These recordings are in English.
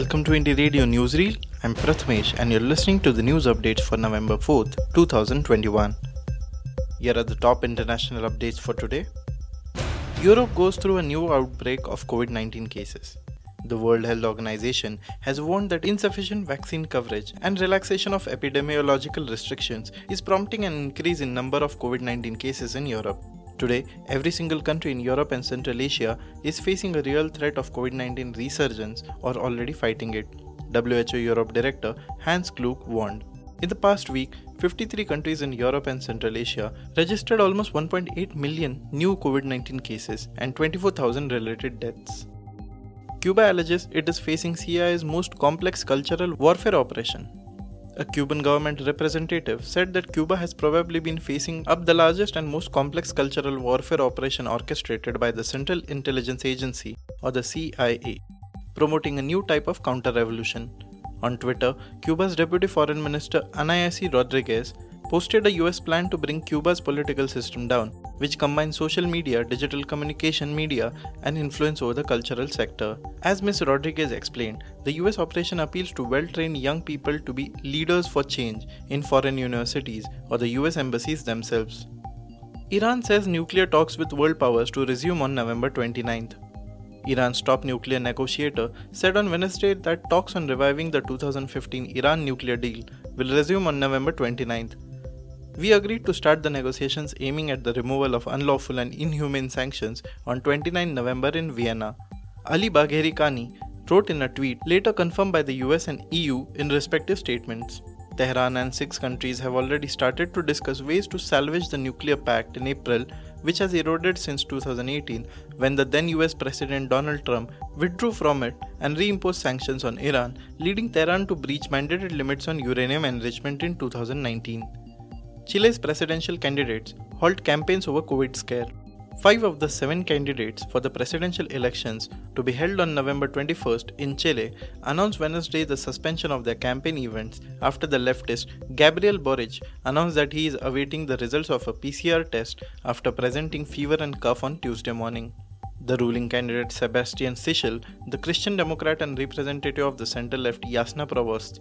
Welcome to Indie Radio Newsreel. I'm Prathamesh and you're listening to the news updates for November 4th, 2021. Here are the top international updates for today. Europe goes through a new outbreak of COVID 19 cases. The World Health Organization has warned that insufficient vaccine coverage and relaxation of epidemiological restrictions is prompting an increase in number of COVID-19 cases in Europe. Today, every single country in Europe and Central Asia is facing a real threat of COVID 19 resurgence or already fighting it. WHO Europe Director Hans Kluge warned. In the past week, 53 countries in Europe and Central Asia registered almost 1.8 million new COVID 19 cases and 24,000 related deaths. Cuba alleges it is facing CIA's most complex cultural warfare operation. A Cuban government representative said that Cuba has probably been facing up the largest and most complex cultural warfare operation orchestrated by the Central Intelligence Agency, or the CIA, promoting a new type of counter revolution on Twitter, Cuba's Deputy Foreign Minister Anayansi Rodriguez posted a US plan to bring Cuba's political system down, which combines social media, digital communication media, and influence over the cultural sector. As Ms. Rodriguez explained, the US operation appeals to well trained young people to be leaders for change in foreign universities or the US embassies themselves. Iran says nuclear talks with world powers to resume on November 29th. Iran's top nuclear negotiator said on Wednesday that talks on reviving the 2015 Iran nuclear deal will resume on November 29th. We agreed to start the negotiations aiming at the removal of unlawful and inhumane sanctions on 29 November in Vienna. Ali Bagheri Kani wrote in a tweet later confirmed by the US and EU in respective statements. Tehran and six countries have already started to discuss ways to salvage the nuclear pact in April which has eroded since 2018 when the then US President Donald Trump withdrew from it and reimposed sanctions on Iran, leading Tehran to breach mandated limits on uranium enrichment in 2019. Chile's presidential candidates halt campaigns over COVID scare. Five of the seven candidates for the presidential elections to be held on November 21st in Chile announced Wednesday the suspension of their campaign events after the leftist Gabriel Boric announced that he is awaiting the results of a PCR test after presenting fever and cough on Tuesday morning. The ruling candidate Sebastian Sichel, the Christian Democrat and representative of the center left Yasna Provoste,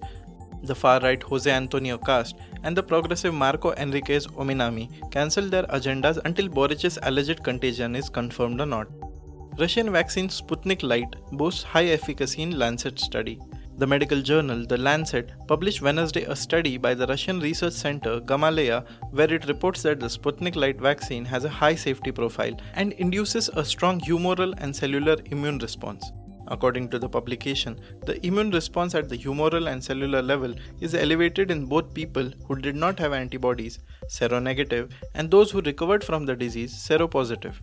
the far right Jose Antonio Kast and the progressive Marco Enriquez Ominami cancelled their agendas until Boric's alleged contagion is confirmed or not. Russian vaccine Sputnik Light boasts high efficacy in Lancet study. The medical journal The Lancet published Wednesday a study by the Russian research center Gamaleya where it reports that the Sputnik Light vaccine has a high safety profile and induces a strong humoral and cellular immune response. According to the publication, the immune response at the humoral and cellular level is elevated in both people who did not have antibodies, seronegative, and those who recovered from the disease, seropositive.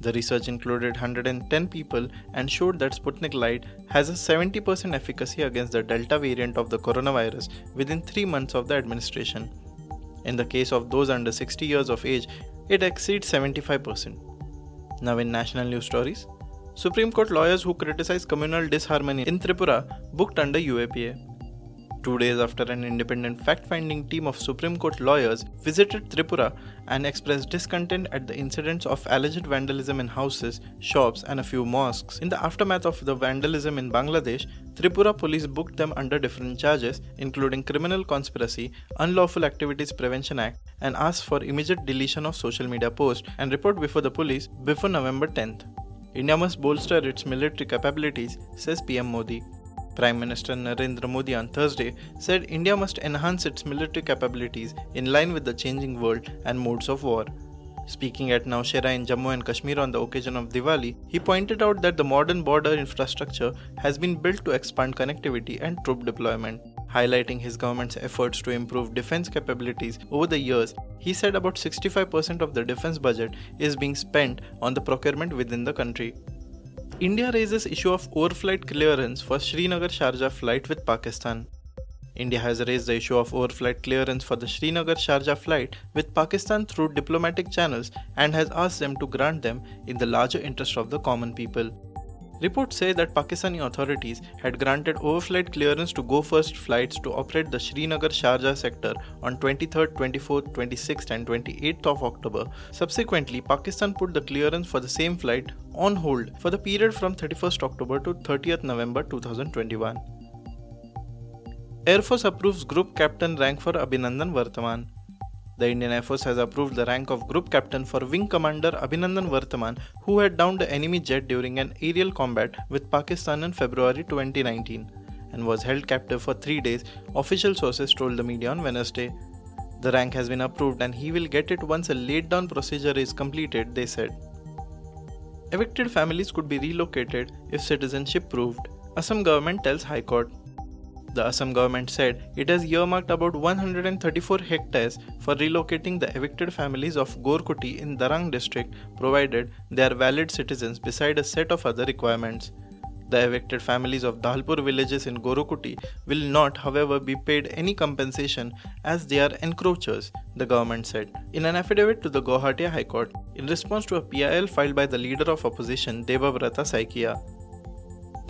The research included 110 people and showed that Sputnik Light has a 70% efficacy against the Delta variant of the coronavirus within 3 months of the administration. In the case of those under 60 years of age, it exceeds 75%. Now, in national news stories, Supreme Court lawyers who criticized communal disharmony in Tripura booked under UAPA. Two days after an independent fact finding team of Supreme Court lawyers visited Tripura and expressed discontent at the incidents of alleged vandalism in houses, shops, and a few mosques. In the aftermath of the vandalism in Bangladesh, Tripura police booked them under different charges, including Criminal Conspiracy, Unlawful Activities Prevention Act, and asked for immediate deletion of social media posts and report before the police before November 10th. India must bolster its military capabilities, says PM Modi. Prime Minister Narendra Modi on Thursday said India must enhance its military capabilities in line with the changing world and modes of war. Speaking at Nowshera in Jammu and Kashmir on the occasion of Diwali, he pointed out that the modern border infrastructure has been built to expand connectivity and troop deployment. Highlighting his government's efforts to improve defense capabilities over the years, he said about 65% of the defense budget is being spent on the procurement within the country. India raises issue of overflight clearance for Srinagar Sharjah flight with Pakistan. India has raised the issue of overflight clearance for the Srinagar Sharjah flight with Pakistan through diplomatic channels and has asked them to grant them in the larger interest of the common people. Reports say that Pakistani authorities had granted overflight clearance to Go First flights to operate the Srinagar Sharjah sector on 23rd, 24th, 26th, and 28th of October. Subsequently, Pakistan put the clearance for the same flight on hold for the period from 31st October to 30th November 2021. Air Force approves Group Captain rank for Abhinandan Varthaman. The Indian Air Force has approved the rank of Group Captain for Wing Commander Abhinandan Varthaman, who had downed the enemy jet during an aerial combat with Pakistan in February 2019 and was held captive for three days, official sources told the media on Wednesday. The rank has been approved and he will get it once a laid down procedure is completed, they said. Evicted families could be relocated if citizenship proved, Assam government tells High Court. The Assam government said it has earmarked about 134 hectares for relocating the evicted families of Gorkuti in Darang district provided they are valid citizens beside a set of other requirements. The evicted families of Dhalpur villages in Gorukuti will not, however, be paid any compensation as they are encroachers, the government said in an affidavit to the Guwahati High Court in response to a PIL filed by the leader of opposition Debabrata Saikia.